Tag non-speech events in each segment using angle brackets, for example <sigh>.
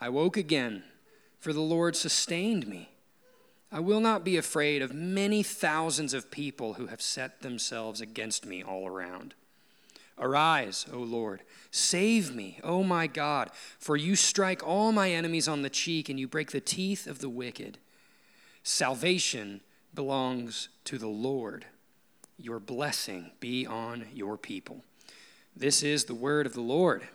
I woke again, for the Lord sustained me. I will not be afraid of many thousands of people who have set themselves against me all around. Arise, O Lord, save me, O my God, for you strike all my enemies on the cheek and you break the teeth of the wicked. Salvation belongs to the Lord. Your blessing be on your people. This is the word of the Lord.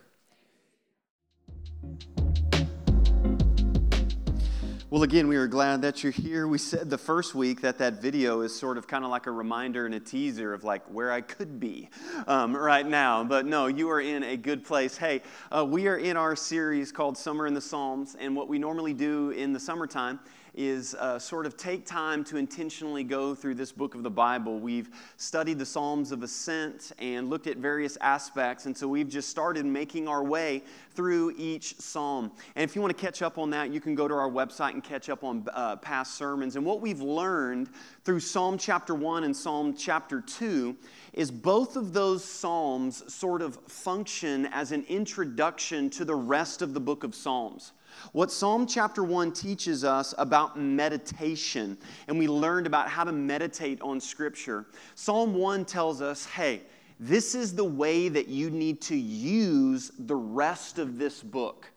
Well, again, we are glad that you're here. We said the first week that that video is sort of kind of like a reminder and a teaser of like where I could be um, right now. But no, you are in a good place. Hey, uh, we are in our series called Summer in the Psalms, and what we normally do in the summertime is uh, sort of take time to intentionally go through this book of the Bible. We've studied the Psalms of Ascent and looked at various aspects, and so we've just started making our way through each psalm. And if you want to catch up on that, you can go to our website and catch up on uh, past sermons. And what we've learned through Psalm chapter 1 and Psalm chapter 2 is both of those psalms sort of function as an introduction to the rest of the book of Psalms. What Psalm chapter 1 teaches us about meditation, and we learned about how to meditate on Scripture. Psalm 1 tells us hey, this is the way that you need to use the rest of this book.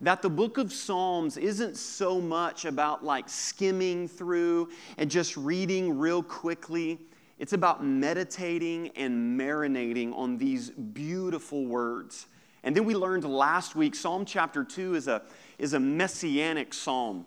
That the book of Psalms isn't so much about like skimming through and just reading real quickly. It's about meditating and marinating on these beautiful words. And then we learned last week Psalm chapter 2 is a, is a messianic psalm.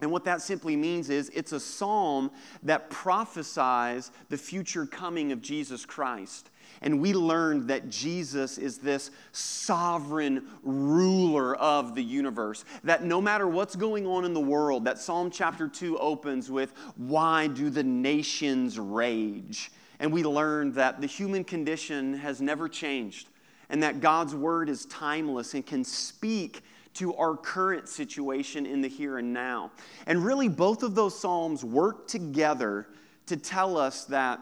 And what that simply means is it's a psalm that prophesies the future coming of Jesus Christ. And we learned that Jesus is this sovereign ruler of the universe. That no matter what's going on in the world, that Psalm chapter 2 opens with, Why do the nations rage? And we learned that the human condition has never changed and that God's word is timeless and can speak to our current situation in the here and now. And really, both of those Psalms work together to tell us that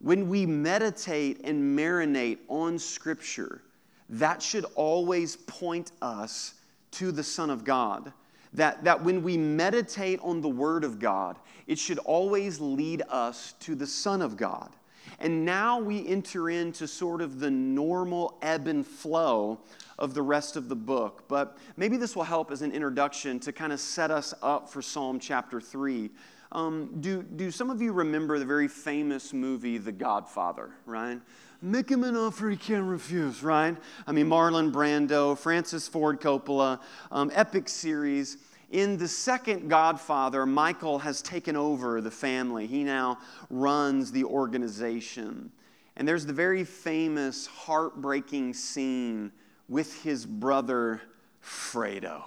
when we meditate and marinate on Scripture, that should always point us to the Son of God. That, that when we meditate on the Word of God, it should always lead us to the Son of God. And now we enter into sort of the normal ebb and flow of the rest of the book. But maybe this will help as an introduction to kind of set us up for Psalm chapter 3. Um, do, do some of you remember the very famous movie, The Godfather, right? Make him an offer he can't refuse, right? I mean, Marlon Brando, Francis Ford Coppola, um, epic series. In the second Godfather, Michael has taken over the family. He now runs the organization. And there's the very famous, heartbreaking scene with his brother, Fredo.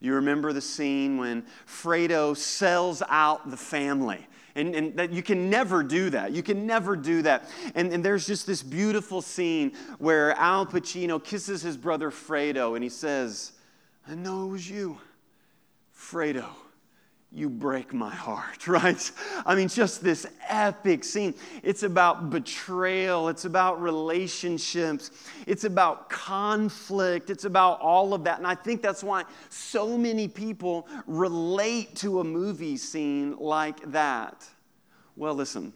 You remember the scene when Fredo sells out the family. And, and that you can never do that. You can never do that. And, and there's just this beautiful scene where Al Pacino kisses his brother Fredo and he says, I know it was you. Fredo, you break my heart, <laughs> right? I mean, just this epic scene. It's about betrayal, it's about relationships, it's about conflict, it's about all of that. And I think that's why so many people relate to a movie scene like that. Well, listen,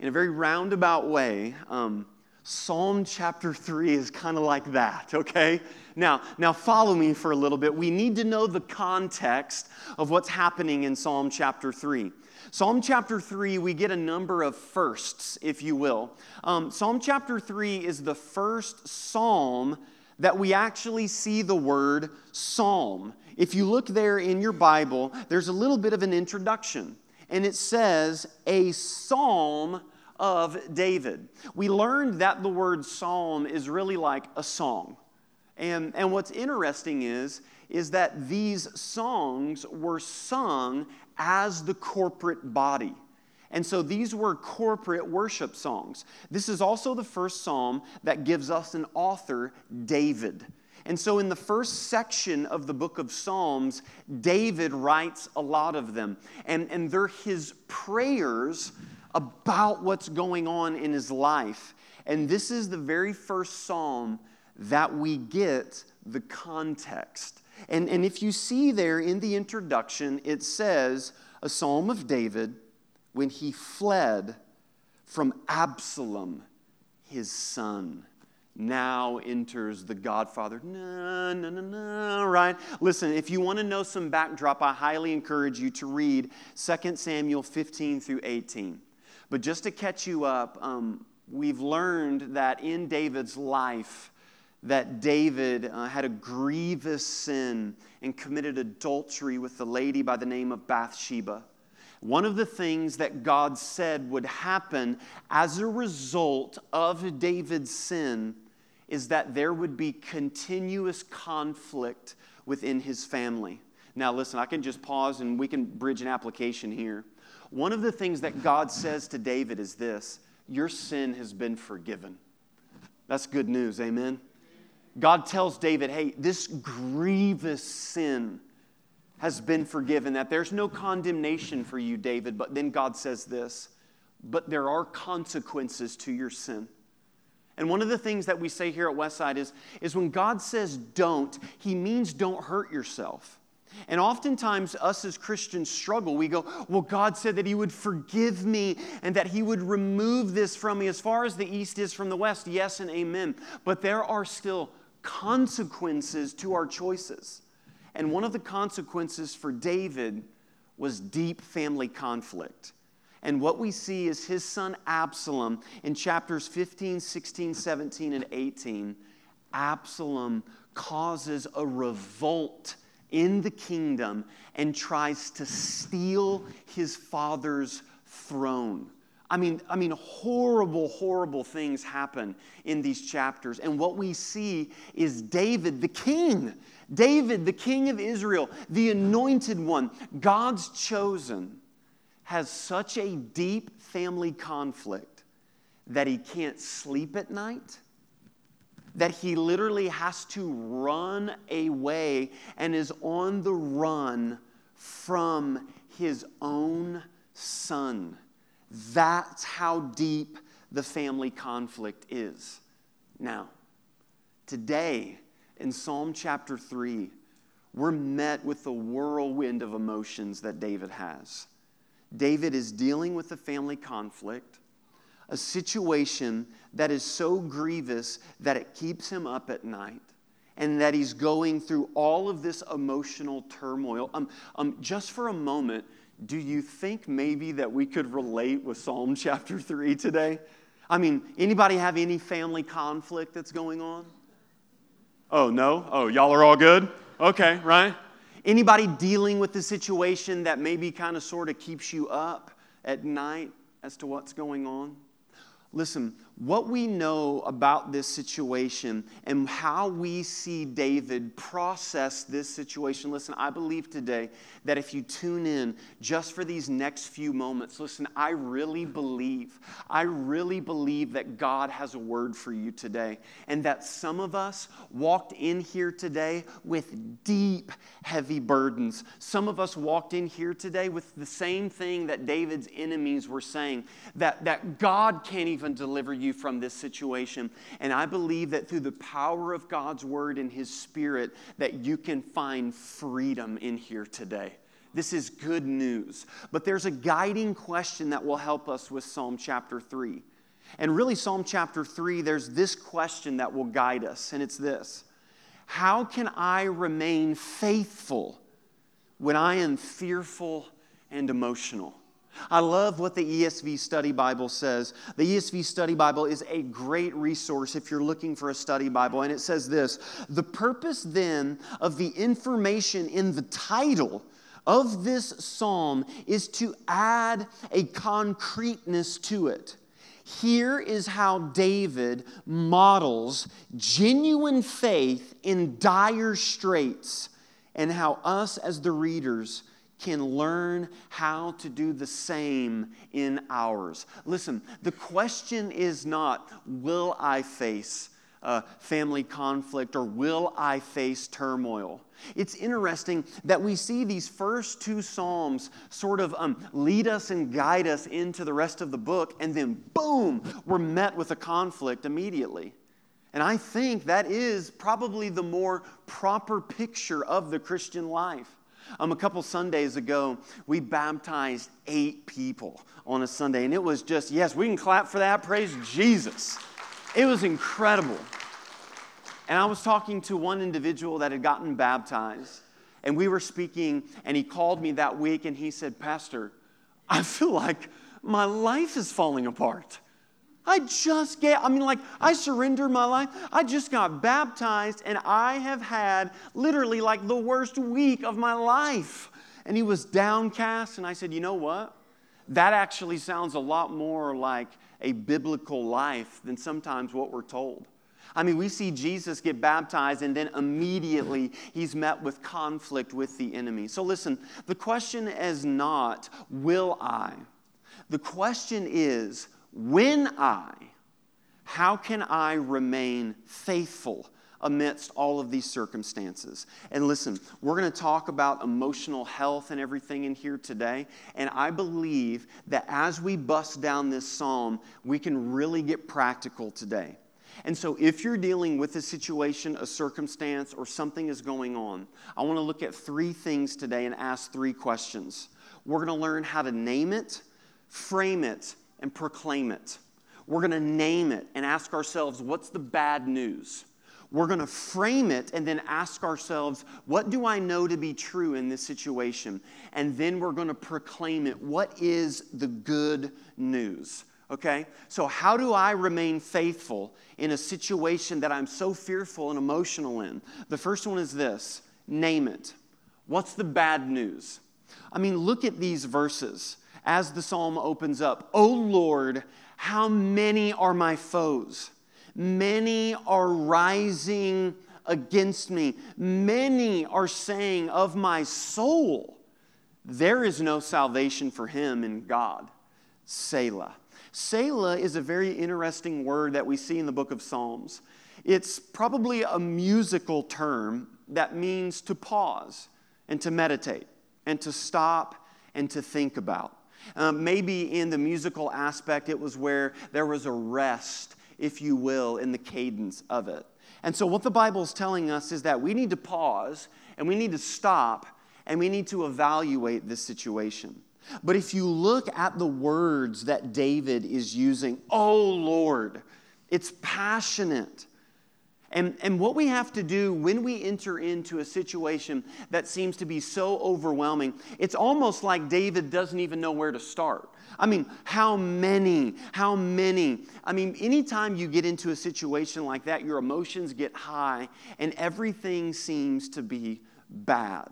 in a very roundabout way, um, Psalm chapter 3 is kind of like that, okay? Now, now follow me for a little bit. We need to know the context of what's happening in Psalm chapter 3. Psalm chapter 3, we get a number of firsts, if you will. Um, psalm chapter 3 is the first psalm that we actually see the word psalm. If you look there in your Bible, there's a little bit of an introduction, and it says, a psalm of David. We learned that the word psalm is really like a song. And, and what's interesting is, is that these songs were sung as the corporate body. And so these were corporate worship songs. This is also the first psalm that gives us an author, David. And so, in the first section of the book of Psalms, David writes a lot of them. And, and they're his prayers about what's going on in his life. And this is the very first psalm that we get the context. And, and if you see there in the introduction, it says, a psalm of David when he fled from Absalom, his son now enters the Godfather. No, no, no, no, right? Listen, if you want to know some backdrop, I highly encourage you to read 2 Samuel 15 through 18. But just to catch you up, um, we've learned that in David's life, that David uh, had a grievous sin and committed adultery with the lady by the name of Bathsheba. One of the things that God said would happen as a result of David's sin is that there would be continuous conflict within his family. Now, listen, I can just pause and we can bridge an application here. One of the things that God says to David is this Your sin has been forgiven. That's good news, amen? God tells David, Hey, this grievous sin has been forgiven, that there's no condemnation for you, David. But then God says this, But there are consequences to your sin. And one of the things that we say here at Westside is, is when God says don't, he means don't hurt yourself. And oftentimes, us as Christians struggle. We go, Well, God said that He would forgive me and that He would remove this from me as far as the east is from the west. Yes and amen. But there are still consequences to our choices. And one of the consequences for David was deep family conflict. And what we see is his son Absalom in chapters 15, 16, 17, and 18. Absalom causes a revolt in the kingdom and tries to steal his father's throne. I mean, I mean, horrible, horrible things happen in these chapters. And what we see is David, the king, David, the king of Israel, the anointed one, God's chosen has such a deep family conflict that he can't sleep at night, that he literally has to run away and is on the run from his own son. That's how deep the family conflict is. Now, today in Psalm chapter 3, we're met with the whirlwind of emotions that David has. David is dealing with a family conflict, a situation that is so grievous that it keeps him up at night, and that he's going through all of this emotional turmoil. Um, um, just for a moment, do you think maybe that we could relate with Psalm <laughs> chapter 3 today? I mean, anybody have any family conflict that's going on? Oh, no? Oh, y'all are all good? Okay, right? Anybody dealing with the situation that maybe kind of sort of keeps you up at night as to what's going on? Listen, what we know about this situation and how we see David process this situation. Listen, I believe today that if you tune in just for these next few moments, listen, I really believe, I really believe that God has a word for you today. And that some of us walked in here today with deep, heavy burdens. Some of us walked in here today with the same thing that David's enemies were saying that, that God can't even deliver you you from this situation. And I believe that through the power of God's word and his spirit, that you can find freedom in here today. This is good news. But there's a guiding question that will help us with Psalm chapter 3. And really, Psalm chapter 3, there's this question that will guide us, and it's this How can I remain faithful when I am fearful and emotional? I love what the ESV Study Bible says. The ESV Study Bible is a great resource if you're looking for a study Bible. And it says this The purpose then of the information in the title of this psalm is to add a concreteness to it. Here is how David models genuine faith in dire straits and how us as the readers can learn how to do the same in ours. Listen, the question is not, will I face uh, family conflict or will I face turmoil? It's interesting that we see these first two Psalms sort of um, lead us and guide us into the rest of the book, and then boom, we're met with a conflict immediately. And I think that is probably the more proper picture of the Christian life. Um, a couple Sundays ago, we baptized eight people on a Sunday, and it was just, yes, we can clap for that. Praise Jesus. It was incredible. And I was talking to one individual that had gotten baptized, and we were speaking, and he called me that week, and he said, Pastor, I feel like my life is falling apart. I just get, I mean, like, I surrendered my life. I just got baptized, and I have had literally like the worst week of my life. And he was downcast, and I said, You know what? That actually sounds a lot more like a biblical life than sometimes what we're told. I mean, we see Jesus get baptized and then immediately he's met with conflict with the enemy. So listen, the question is not, will I? The question is, when I, how can I remain faithful amidst all of these circumstances? And listen, we're going to talk about emotional health and everything in here today. And I believe that as we bust down this psalm, we can really get practical today. And so, if you're dealing with a situation, a circumstance, or something is going on, I want to look at three things today and ask three questions. We're going to learn how to name it, frame it, and proclaim it. We're going to name it and ask ourselves, what's the bad news? We're going to frame it and then ask ourselves, what do I know to be true in this situation? And then we're going to proclaim it. What is the good news? Okay? So, how do I remain faithful in a situation that I'm so fearful and emotional in? The first one is this name it. What's the bad news? I mean, look at these verses as the psalm opens up O Lord, how many are my foes? Many are rising against me. Many are saying of my soul, there is no salvation for him in God. Selah. Selah is a very interesting word that we see in the book of Psalms. It's probably a musical term that means to pause and to meditate and to stop and to think about. Um, maybe in the musical aspect, it was where there was a rest, if you will, in the cadence of it. And so, what the Bible is telling us is that we need to pause and we need to stop and we need to evaluate this situation. But if you look at the words that David is using, oh Lord, it's passionate. And, and what we have to do when we enter into a situation that seems to be so overwhelming, it's almost like David doesn't even know where to start. I mean, how many, how many? I mean, anytime you get into a situation like that, your emotions get high and everything seems to be bad.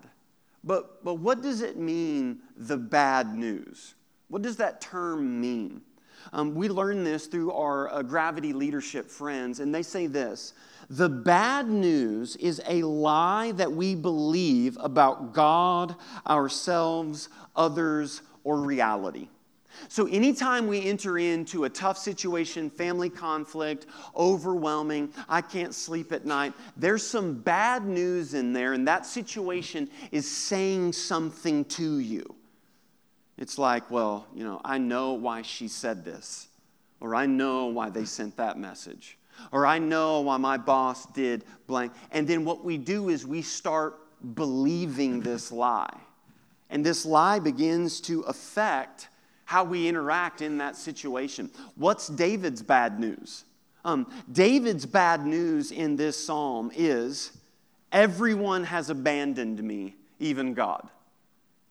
But, but what does it mean, the bad news? What does that term mean? Um, we learned this through our uh, gravity leadership friends, and they say this the bad news is a lie that we believe about God, ourselves, others, or reality. So, anytime we enter into a tough situation, family conflict, overwhelming, I can't sleep at night, there's some bad news in there, and that situation is saying something to you. It's like, well, you know, I know why she said this, or I know why they sent that message or I know why my boss did blank. And then what we do is we start believing this lie. And this lie begins to affect how we interact in that situation. What's David's bad news? Um, David's bad news in this psalm is everyone has abandoned me, even God.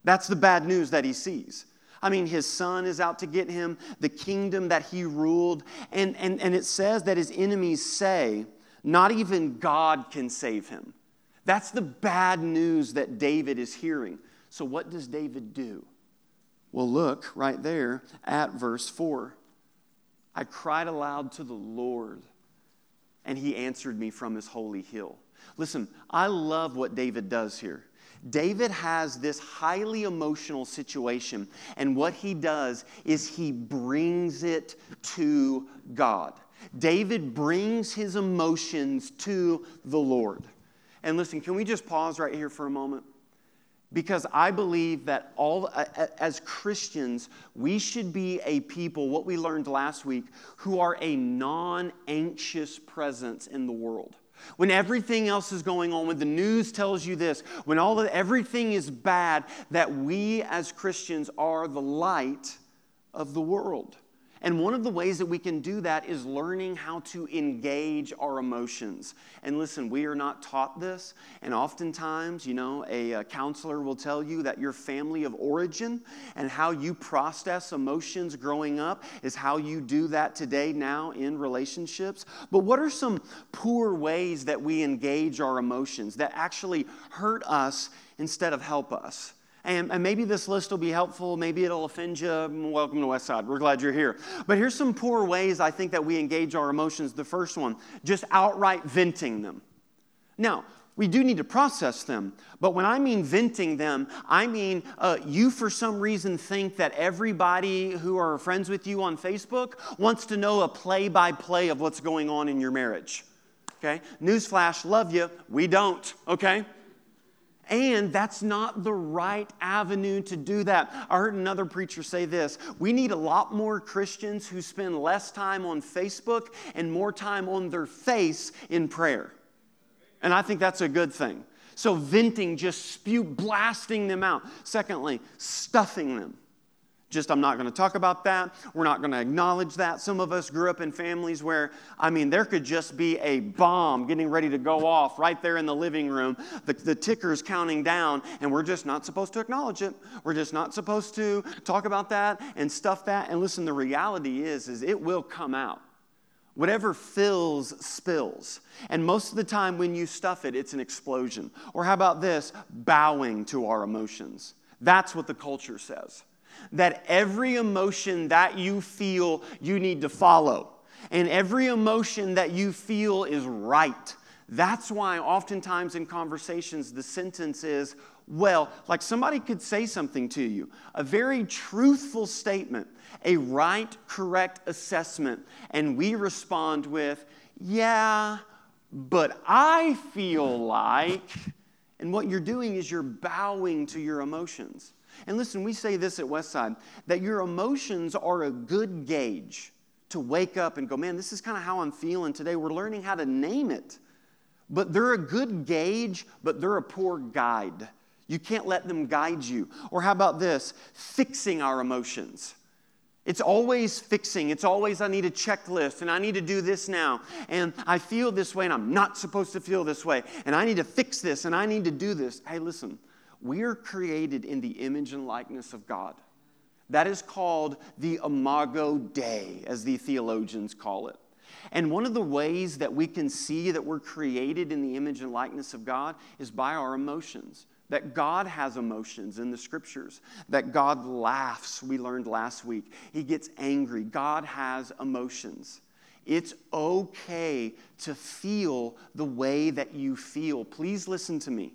That's the bad news that he sees. I mean, his son is out to get him, the kingdom that he ruled. And, and, and it says that his enemies say, not even God can save him. That's the bad news that David is hearing. So, what does David do? Well, look right there at verse 4. I cried aloud to the Lord, and he answered me from his holy hill. Listen, I love what David does here. David has this highly emotional situation, and what he does is he brings it to God. David brings his emotions to the Lord. And listen, can we just pause right here for a moment? Because I believe that all, as Christians, we should be a people, what we learned last week, who are a non anxious presence in the world. When everything else is going on, when the news tells you this, when all of everything is bad, that we as Christians are the light of the world. And one of the ways that we can do that is learning how to engage our emotions. And listen, we are not taught this. And oftentimes, you know, a, a, counselor will tell you that your family of origin and how you process emotions growing up is how you do that today, now in relationships. But what are some poor ways that we engage our emotions that actually hurt us instead of help us? And, and, maybe this list will be helpful. Maybe it'll offend you. Welcome to Westside. We're glad you're here. But here's some poor ways I think that we engage our emotions. The first one, just outright venting them. Now, we do need to process them. But when I mean venting them, I mean uh, you for some reason think that everybody who are friends with you on Facebook wants to know a play by play of what's going on in your marriage. Okay? Newsflash, love you. We don't. Okay? And that's not the right avenue to do that. I heard another preacher say this We need a lot more Christians who spend less time on Facebook and more time on their face in prayer. And I think that's a good thing. So, venting, just spew, blasting them out. Secondly, stuffing them. Just, I'm not going to talk about that. We're not going to acknowledge that. Some of us grew up in families where, I mean, there could just be a bomb getting ready to go off right there in the living room. The, the ticker's counting down, and we're just not supposed to acknowledge it. We're just not supposed to talk about that and stuff that. And listen, the reality is, is it will come out. Whatever fills, spills. And most of the time, when you stuff it, it's an explosion. Or how about this? Bowing to our emotions. That's what the culture says that every emotion that you feel, you need to follow. And every emotion that you feel is right. That's why, oftentimes in conversations, the sentence is, well, like somebody could say something to you, a very truthful statement, a right, correct assessment, and we respond with, yeah, but I feel like, and what you're doing is you're bowing to your emotions. And listen, we say this at Westside that your emotions are a good gauge to wake up and go, man, this is kind of how I'm feeling today. We're learning how to name it. But they're a good gauge, but they're a poor guide. You can't let them guide you. Or how about this? Fixing our emotions. It's always fixing. It's always, I need a checklist and I need to do this now. And I feel this way and I'm not supposed to feel this way. And I need to fix this and I need to do this. Hey, listen, we are created in the image and likeness of God. That is called the imago Dei, as the theologians call it. And one of the ways that we can see that we're created in the image and likeness of God is by our emotions. That God has emotions in the scriptures. That God laughs, we learned last week. He gets angry. God has emotions. It's okay to feel the way that you feel. Please listen to me.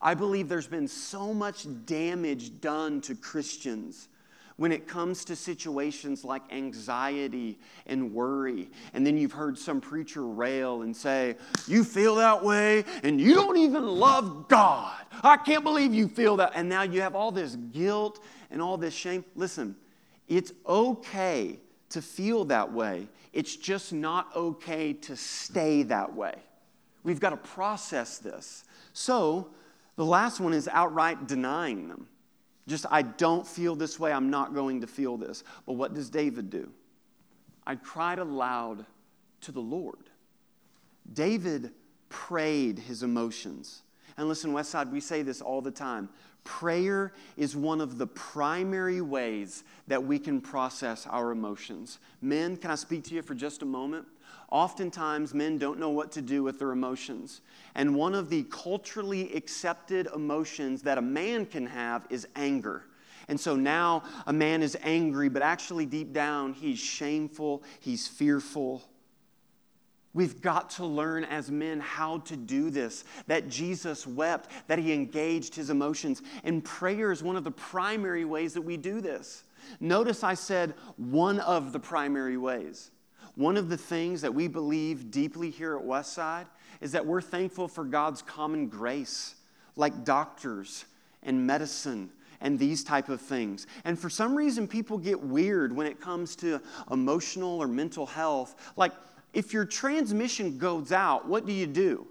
I believe there's been so much damage done to Christians when it comes to situations like anxiety and worry. And then you've heard some preacher rail and say, You feel that way and you don't even love God. I can't believe you feel that. And now you have all this guilt and all this shame. Listen, it's okay to feel that way, it's just not okay to stay that way. We've got to process this. So, the last one is outright denying them. Just, I don't feel this way. I'm not going to feel this. But what does David do? I cried aloud to the Lord. David prayed his emotions. And listen, Westside, we say this all the time. Prayer is one of the primary ways that we can process our emotions. Men, can I speak to you for just a moment? Oftentimes, men don't know what to do with their emotions. And one of the culturally accepted emotions that a man can have is anger. And so now a man is angry, but actually deep down, he's shameful, he's fearful. We've got to learn as men how to do this. That Jesus wept, that he engaged his emotions. And prayer is one of the primary ways that we do this. Notice I said one of the primary ways. One of the things that we believe deeply here at Westside is that we're thankful for God's common grace, like doctors and medicine and these type of things. And for some reason people get weird when it comes to emotional or mental health. Like if your transmission goes out, what do you do?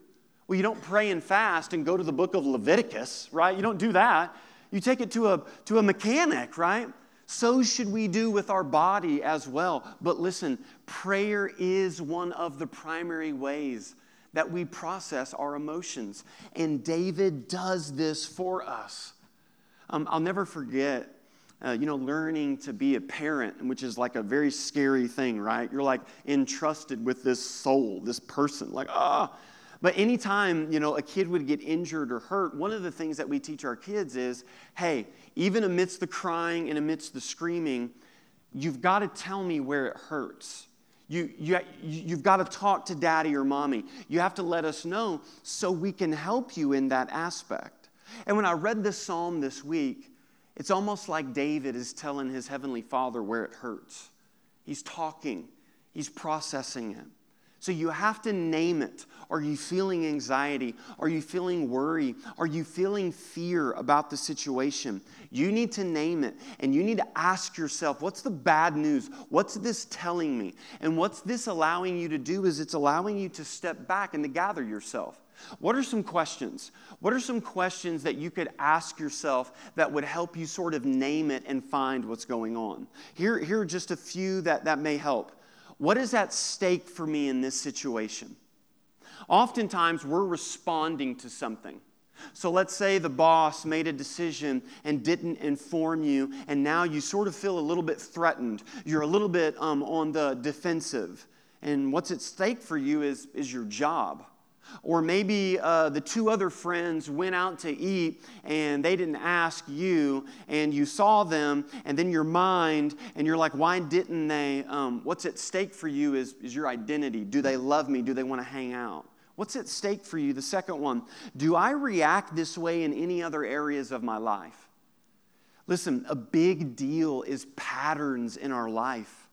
Well, you don't pray and fast and go to the book of Leviticus, right? You don't do that. You take it to a, to a mechanic, right? So should we do with our body as well. But listen, prayer is one of the primary ways that we process our emotions. And David does this for us. Um, I'll never forget, uh, you know, learning to be a parent, which is like a very scary thing, right? You're like entrusted with this soul, this person, like, ah. But anytime, you know, a kid would get injured or hurt, one of the things that we teach our kids is hey, even amidst the crying and amidst the screaming, you've got to tell me where it hurts. You, you, you've got to talk to daddy or mommy. You have to let us know so we can help you in that aspect. And when I read this psalm this week, it's almost like David is telling his heavenly father where it hurts. He's talking, he's processing it. So you have to name it. Are you feeling anxiety? Are you feeling worry? Are you feeling fear about the situation? You need to name it and you need to ask yourself what's the bad news? What's this telling me? And what's this allowing you to do is it's allowing you to step back and to gather yourself. What are some questions? What are some questions that you could ask yourself that would help you sort of name it and find what's going on? Here, here are just a few that, that may help. What is at stake for me in this situation? Oftentimes, we're responding to something. So let's say the boss made a decision and didn't inform you, and now you sort of feel a little bit threatened. You're a little bit um, on the defensive. And what's at stake for you is, is your job. Or maybe uh, the two other friends went out to eat and they didn't ask you, and you saw them, and then your mind, and you're like, why didn't they? Um, what's at stake for you is, is your identity. Do they love me? Do they want to hang out? What's at stake for you? The second one, do I react this way in any other areas of my life? Listen, a big deal is patterns in our life.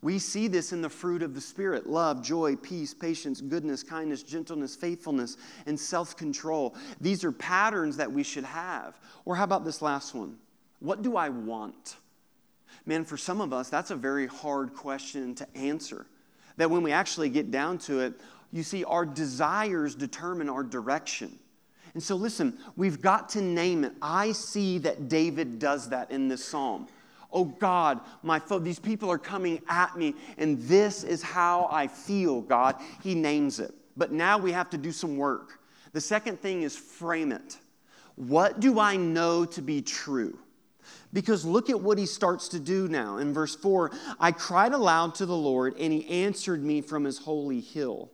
We see this in the fruit of the Spirit love, joy, peace, patience, goodness, kindness, gentleness, faithfulness, and self control. These are patterns that we should have. Or how about this last one? What do I want? Man, for some of us, that's a very hard question to answer. That when we actually get down to it, you see, our desires determine our direction. And so, listen, we've got to name it. I see that David does that in this psalm. Oh God, my foe, these people are coming at me, and this is how I feel, God. He names it. But now we have to do some work. The second thing is frame it. What do I know to be true? Because look at what he starts to do now. In verse 4, I cried aloud to the Lord, and he answered me from his holy hill.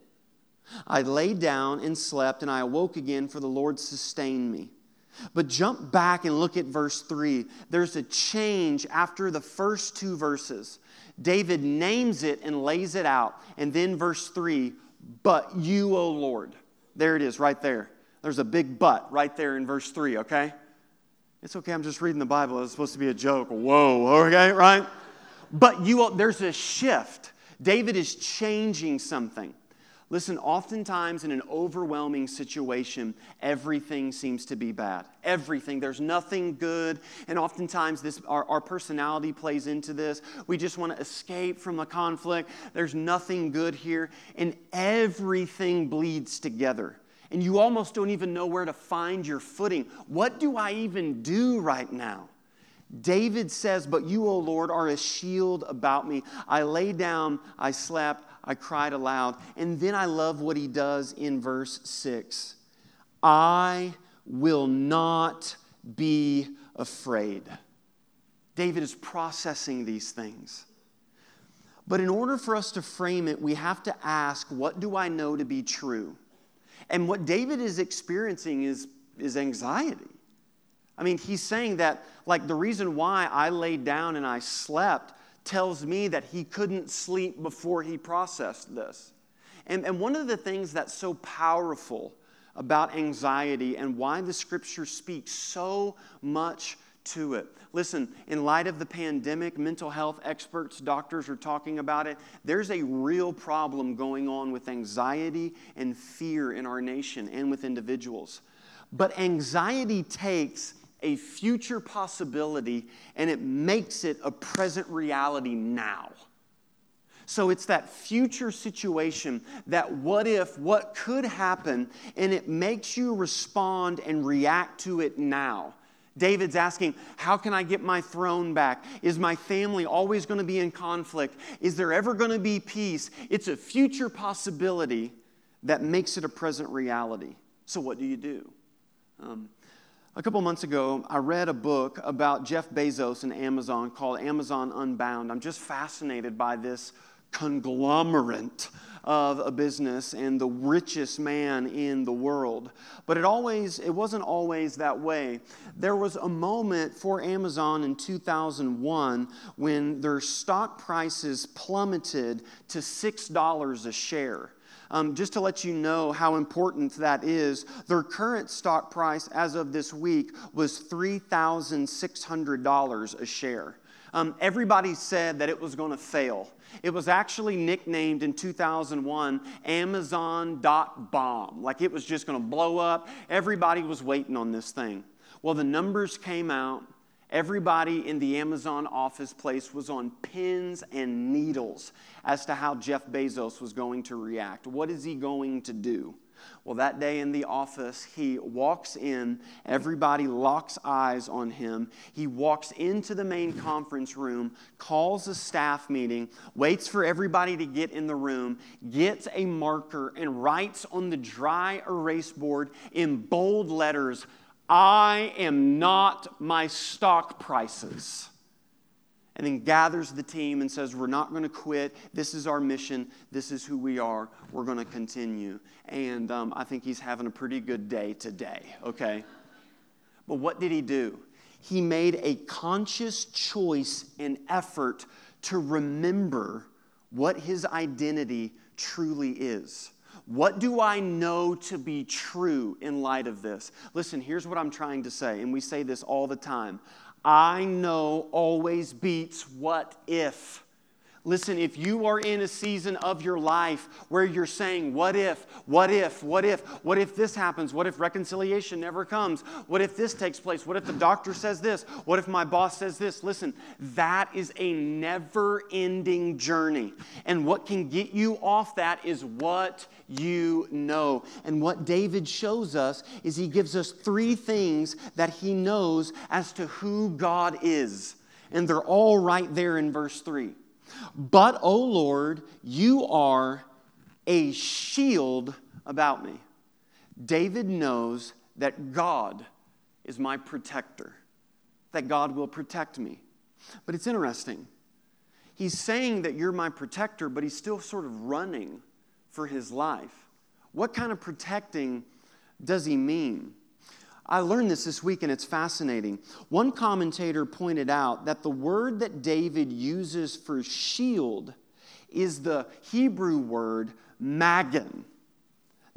I lay down and slept, and I awoke again, for the Lord sustained me. But jump back and look at verse 3. There's a change after the first two verses. David names it and lays it out. And then verse 3 But you, O Lord. There it is, right there. There's a big but right there in verse 3, okay? It's okay, I'm just reading the Bible. It's supposed to be a joke. Whoa, okay, right? But you, there's a shift. David is changing something. Listen, oftentimes in an overwhelming situation, everything seems to be bad. Everything. There's nothing good. And oftentimes, this, our, our personality plays into this. We just want to escape from the conflict. There's nothing good here. And everything bleeds together. And you almost don't even know where to find your footing. What do I even do right now? David says, But you, O Lord, are a shield about me. I lay down, I slept, I cried aloud. And then I love what he does in verse 6 I will not be afraid. David is processing these things. But in order for us to frame it, we have to ask, what do I know to be true? And what David is experiencing is, is anxiety. I mean, he's saying that, like, the reason why I laid down and I slept tells me that he couldn't sleep before he processed this. And, and one of the things that's so powerful about anxiety and why the scripture speaks so much to it. Listen, in light of the pandemic, mental health experts, doctors are talking about it. There's a real problem going on with anxiety and fear in our nation and with individuals. But anxiety takes a future possibility and it makes it a present reality now. So it's that future situation, that what if, what could happen, and it makes you respond and react to it now. David's asking, How can I get my throne back? Is my family always going to be in conflict? Is there ever going to be peace? It's a future possibility that makes it a present reality. So, what do you do? Um, a couple months ago, I read a book about Jeff Bezos and Amazon called Amazon Unbound. I'm just fascinated by this conglomerate of a business and the richest man in the world. But it always it wasn't always that way. There was a moment for Amazon in 2001 when their stock prices plummeted to $6 a share. Um, just to let you know how important that is, their current stock price as of this week was $3,600 a share. Um, everybody said that it was going to fail. It was actually nicknamed in 2001 Amazon.bomb. Like it was just going to blow up. Everybody was waiting on this thing. Well, the numbers came out. Everybody in the Amazon office place was on pins and needles as to how Jeff Bezos was going to react. What is he going to do? Well, that day in the office, he walks in, everybody locks eyes on him. He walks into the main conference room, calls a staff meeting, waits for everybody to get in the room, gets a marker, and writes on the dry erase board in bold letters, I am not my stock prices and then gathers the team and says, We're not going to quit. This is our mission. This is who we are. We're going to continue. And um, I think he's having a pretty good day today, okay? But what did he do? He made a conscious choice and effort to remember what his identity truly is. What do I know to be true in light of this? Listen, here's what I'm trying to say, and we say this all the time. I know always beats what if. Listen, if you are in a season of your life where you're saying, What if, what if, what if, what if this happens? What if reconciliation never comes? What if this takes place? What if the doctor says this? What if my boss says this? Listen, that is a never ending journey. And what can get you off that is what you know. And what David shows us is he gives us three things that he knows as to who God is. And they're all right there in verse 3. But, O Lord, you are a shield about me. David knows that God is my protector, that God will protect me. But it's interesting. He's saying that you're my protector, but he's still sort of running for his life. What kind of protecting does he mean? I learned this this week and it's fascinating. One commentator pointed out that the word that David uses for shield is the Hebrew word magen.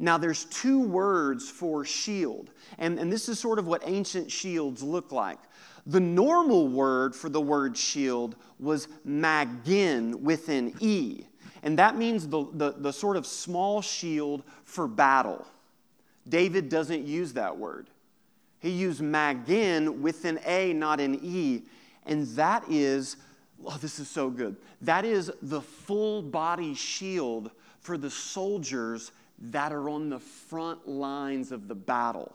Now, there's two words for shield, and, and this is sort of what ancient shields look like. The normal word for the word shield was magin with an E, and that means the, the, the sort of small shield for battle. David doesn't use that word. He used magen with an A, not an E. And that is, oh, this is so good. That is the full body shield for the soldiers that are on the front lines of the battle.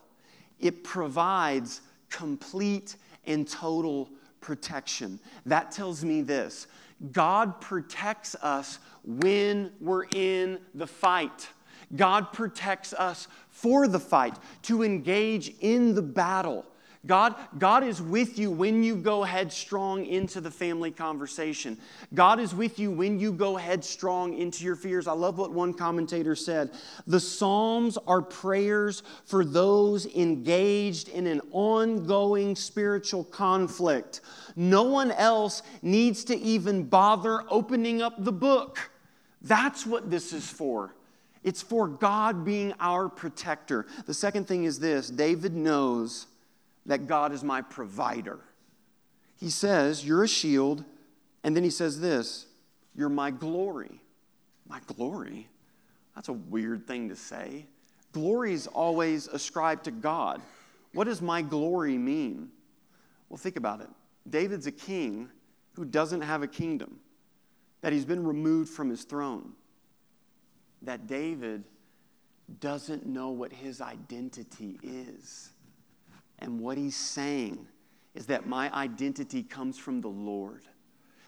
It provides complete and total protection. That tells me this God protects us when we're in the fight. God protects us for the fight, to engage in the battle. God, God is with you when you go headstrong into the family conversation. God is with you when you go headstrong into your fears. I love what one commentator said. The Psalms are prayers for those engaged in an ongoing spiritual conflict. No one else needs to even bother opening up the book. That's what this is for. It's for God being our protector. The second thing is this David knows that God is my provider. He says, You're a shield. And then he says this You're my glory. My glory? That's a weird thing to say. Glory is always ascribed to God. What does my glory mean? Well, think about it. David's a king who doesn't have a kingdom, that he's been removed from his throne, that David doesn't know what his identity is. And what he's saying is that my identity comes from the Lord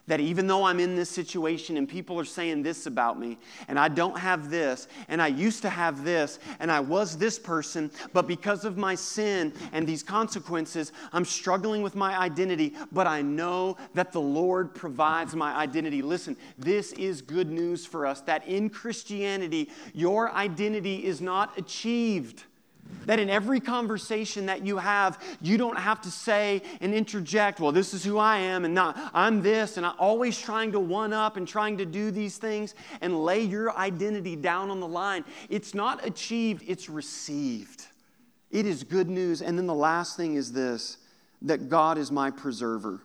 that even though I'm in this situation and people are saying this about me, and I don't have this, and I used to have this, and I was this person, but because of my sin and these consequences, I'm struggling with my identity, but I know that the Lord provides my identity. Listen, this is good news for us that in Christianity, your identity is not achieved that in every conversation that you have, you don't have to say and interject, well, this is who I am, and not, I'm this, and I'm always trying to one up and trying to do these things and lay your identity down on the line. It's not achieved, it's received. It is good news. And then the last thing is this that God is my preserver.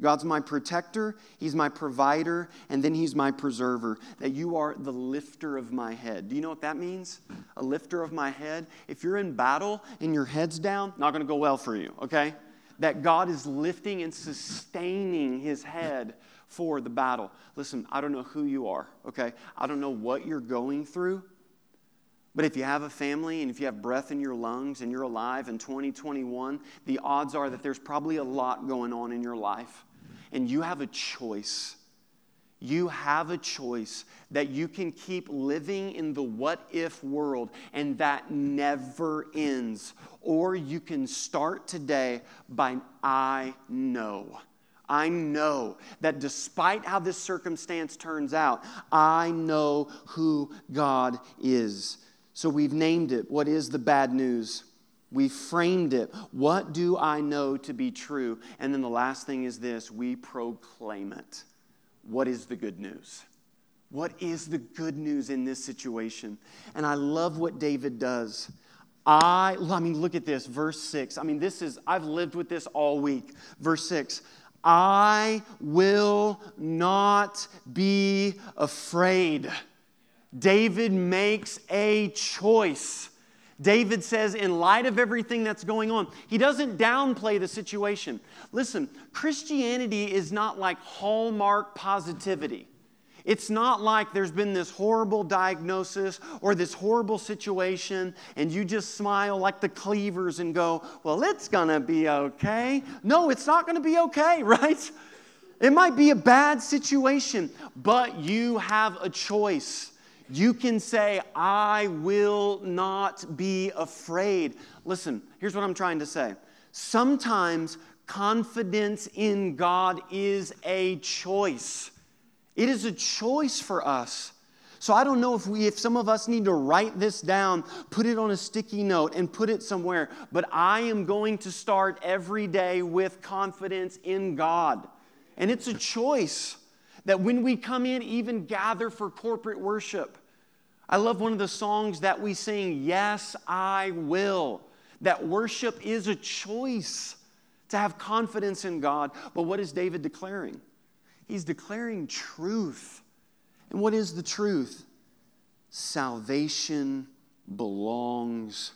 God's my protector, He's my provider, and then He's my preserver. That you are the lifter of my head. Do you know what that means? A lifter of my head. If you're in battle and your head's down, not going to go well for you, okay? That God is lifting and sustaining His head for the battle. Listen, I don't know who you are, okay? I don't know what you're going through. But if you have a family and if you have breath in your lungs and you're alive in 2021, the odds are that there's probably a lot going on in your life and you have a choice. You have a choice that you can keep living in the what if world and that never ends. Or you can start today by I know. I know that despite how this circumstance turns out, I know who God is. So we've named it. What is the bad news? We framed it. What do I know to be true? And then the last thing is this we proclaim it. What is the good news? What is the good news in this situation? And I love what David does. I, I mean, look at this, verse 6. I mean, this is, I've lived with this all week. Verse 6 I will not be afraid. David makes a choice. David says, in light of everything that's going on, he doesn't downplay the situation. Listen, Christianity is not like hallmark positivity. It's not like there's been this horrible diagnosis or this horrible situation, and you just smile like the cleavers and go, Well, it's gonna be okay. No, it's not gonna be okay, <laughs> right? It might be a bad situation, but you have a choice. You can say, I will not be afraid. Listen, here's what I'm trying to say. Sometimes confidence in God is a choice. It is a choice for us. So I don't know if we if some of us need to write this down, put it on a sticky note and put it somewhere, but I am going to start every day with confidence in God. And it's a choice that when we come in, even gather for corporate worship. I love one of the songs that we sing, Yes, I Will. That worship is a choice to have confidence in God. But what is David declaring? He's declaring truth. And what is the truth? Salvation belongs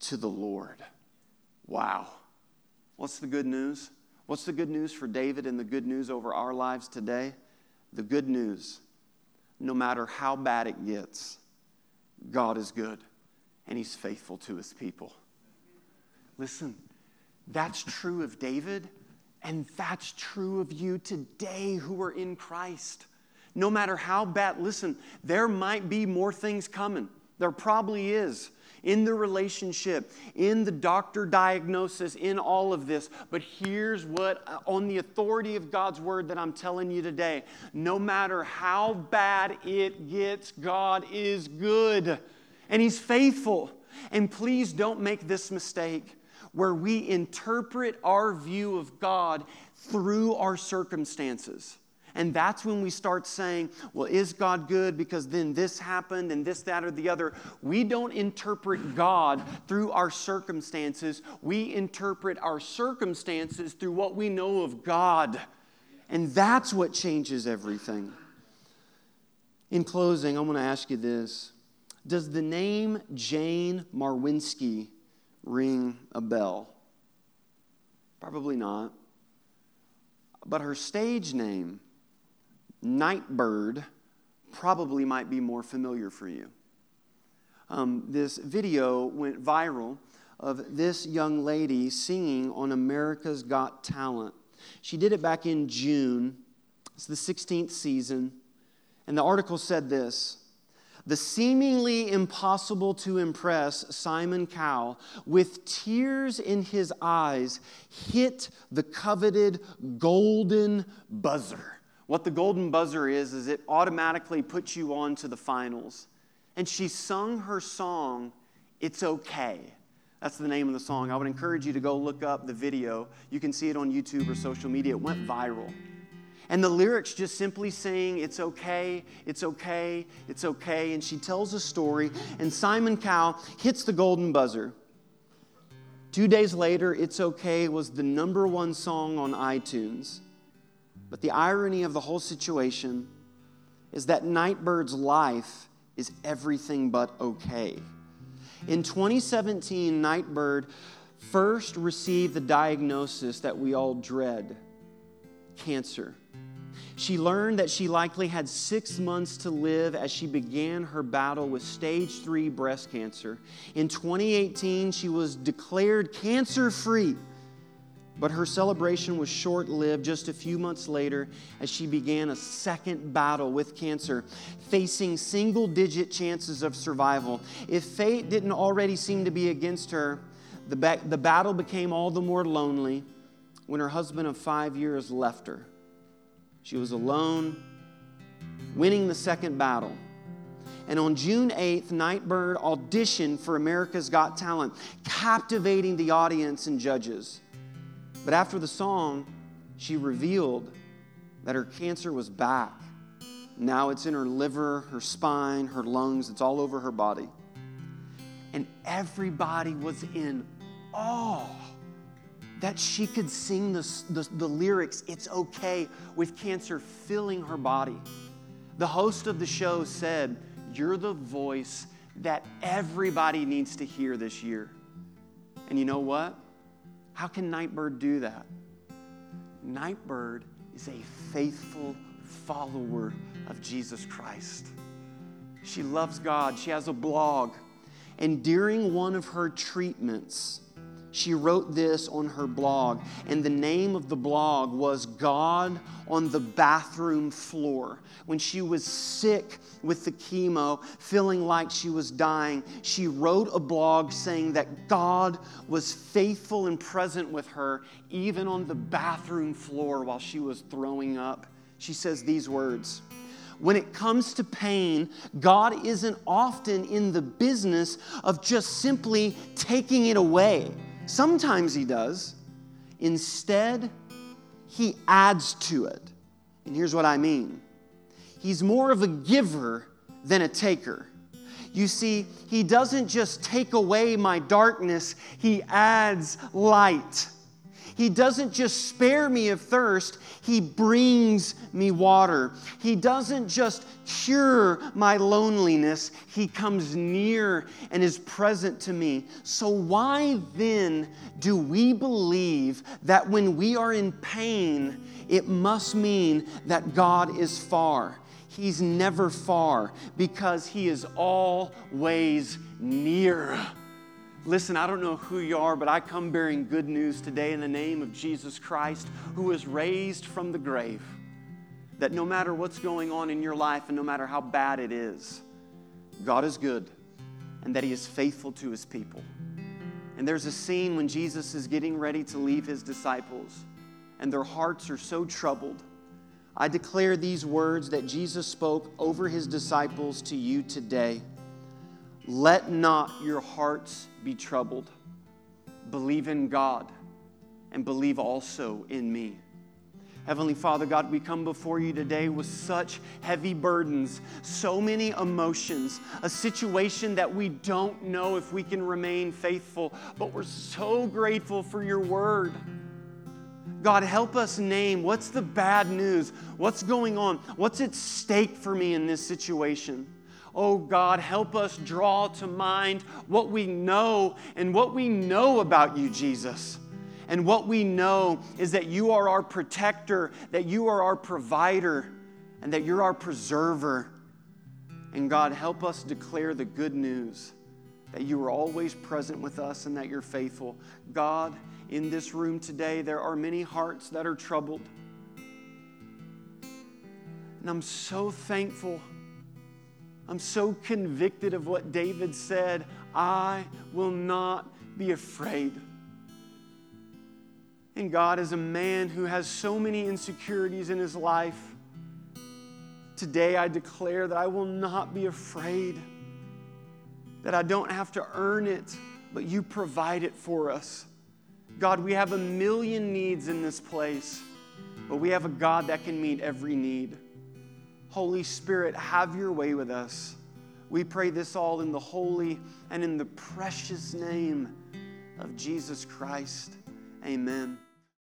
to the Lord. Wow. What's the good news? What's the good news for David and the good news over our lives today? The good news, no matter how bad it gets, God is good and he's faithful to his people. Listen, that's true of David, and that's true of you today who are in Christ. No matter how bad, listen, there might be more things coming. There probably is in the relationship, in the doctor diagnosis, in all of this. But here's what, uh, on the authority of God's word, that I'm telling you today no matter how bad it gets, God is good and He's faithful. And please don't make this mistake where we interpret our view of God through our circumstances. And that's when we start saying, well, is God good because then this happened and this, that, or the other. We don't interpret God through our circumstances. We interpret our circumstances through what we know of God. And that's what changes everything. In closing, I want to ask you this Does the name Jane Marwinsky ring a bell? Probably not. But her stage name, Nightbird probably might be more familiar for you. Um, this video went viral of this young lady singing on America's Got Talent. She did it back in June. It's the 16th season. And the article said this The seemingly impossible to impress Simon Cowell, with tears in his eyes, hit the coveted golden buzzer. What the golden buzzer is, is it automatically puts you on to the finals. And she sung her song, It's Okay. That's the name of the song. I would encourage you to go look up the video. You can see it on YouTube or social media. It went viral. And the lyrics just simply saying, It's okay, it's okay, it's okay. And she tells a story, and Simon Cowell hits the golden buzzer. Two days later, It's Okay was the number one song on iTunes. But the irony of the whole situation is that Nightbird's life is everything but okay. In 2017, Nightbird first received the diagnosis that we all dread cancer. She learned that she likely had six months to live as she began her battle with stage three breast cancer. In 2018, she was declared cancer free but her celebration was short lived just a few months later as she began a second battle with cancer, facing single digit chances of survival. If fate didn't already seem to be against her, the, ba- the battle became all the more lonely when her husband of five years left her. She was alone, winning the second battle. And on June 8th, Nightbird auditioned for America's Got Talent, captivating the audience and judges. But after the song, she revealed that her cancer was back. Now it's in her liver, her spine, her lungs, it's all over her body. And everybody was in awe that she could sing the, the, the, lyrics, It's Okay, with cancer filling her body. The host of the show said, You're the voice that everybody needs to hear this year. And you know what? How can Nightbird do that? Nightbird is a faithful follower of Jesus Christ. She loves God. She has a blog. And during one of her treatments, she wrote this on her blog, and the name of the blog was God on the Bathroom Floor. When she was sick with the chemo, feeling like she was dying, she wrote a blog saying that God was faithful and present with her, even on the bathroom floor while she was throwing up. She says these words when it comes to pain, God isn't often in the business of just simply taking it away. Sometimes he does. Instead, he adds to it. And here's what I mean He's more of a giver than a taker. You see, he doesn't just take away my darkness, he adds light. He doesn't just spare me of thirst, He brings me water. He doesn't just cure my loneliness, He comes near and is present to me. So, why then do we believe that when we are in pain, it must mean that God is far? He's never far because He is always near. Listen, I don't know who you are, but I come bearing good news today in the name of Jesus Christ, who was raised from the grave. That no matter what's going on in your life and no matter how bad it is, God is good and that He is faithful to His people. And there's a scene when Jesus is getting ready to leave His disciples, and their hearts are so troubled. I declare these words that Jesus spoke over His disciples to you today. Let not your hearts be troubled. Believe in God and believe also in me. Heavenly Father, God, we come before you today with such heavy burdens, so many emotions, a situation that we don't know if we can remain faithful, but we're so grateful for your word. God, help us name what's the bad news? What's going on? What's at stake for me in this situation? Oh God, help us draw to mind what we know and what we know about you, Jesus. And what we know is that you are our protector, that you are our provider, and that you're our preserver. And God, help us declare the good news that you are always present with us and that you're faithful. God, in this room today, there are many hearts that are troubled. And I'm so thankful. I'm so convicted of what David said I will not be afraid. And God, as a man who has so many insecurities in his life, today I declare that I will not be afraid, that I don't have to earn it, but you provide it for us. God, we have a million needs in this place, but we have a God that can meet every need. Holy Spirit, have your way with us. We pray this all in the holy and in the precious name of Jesus Christ. Amen.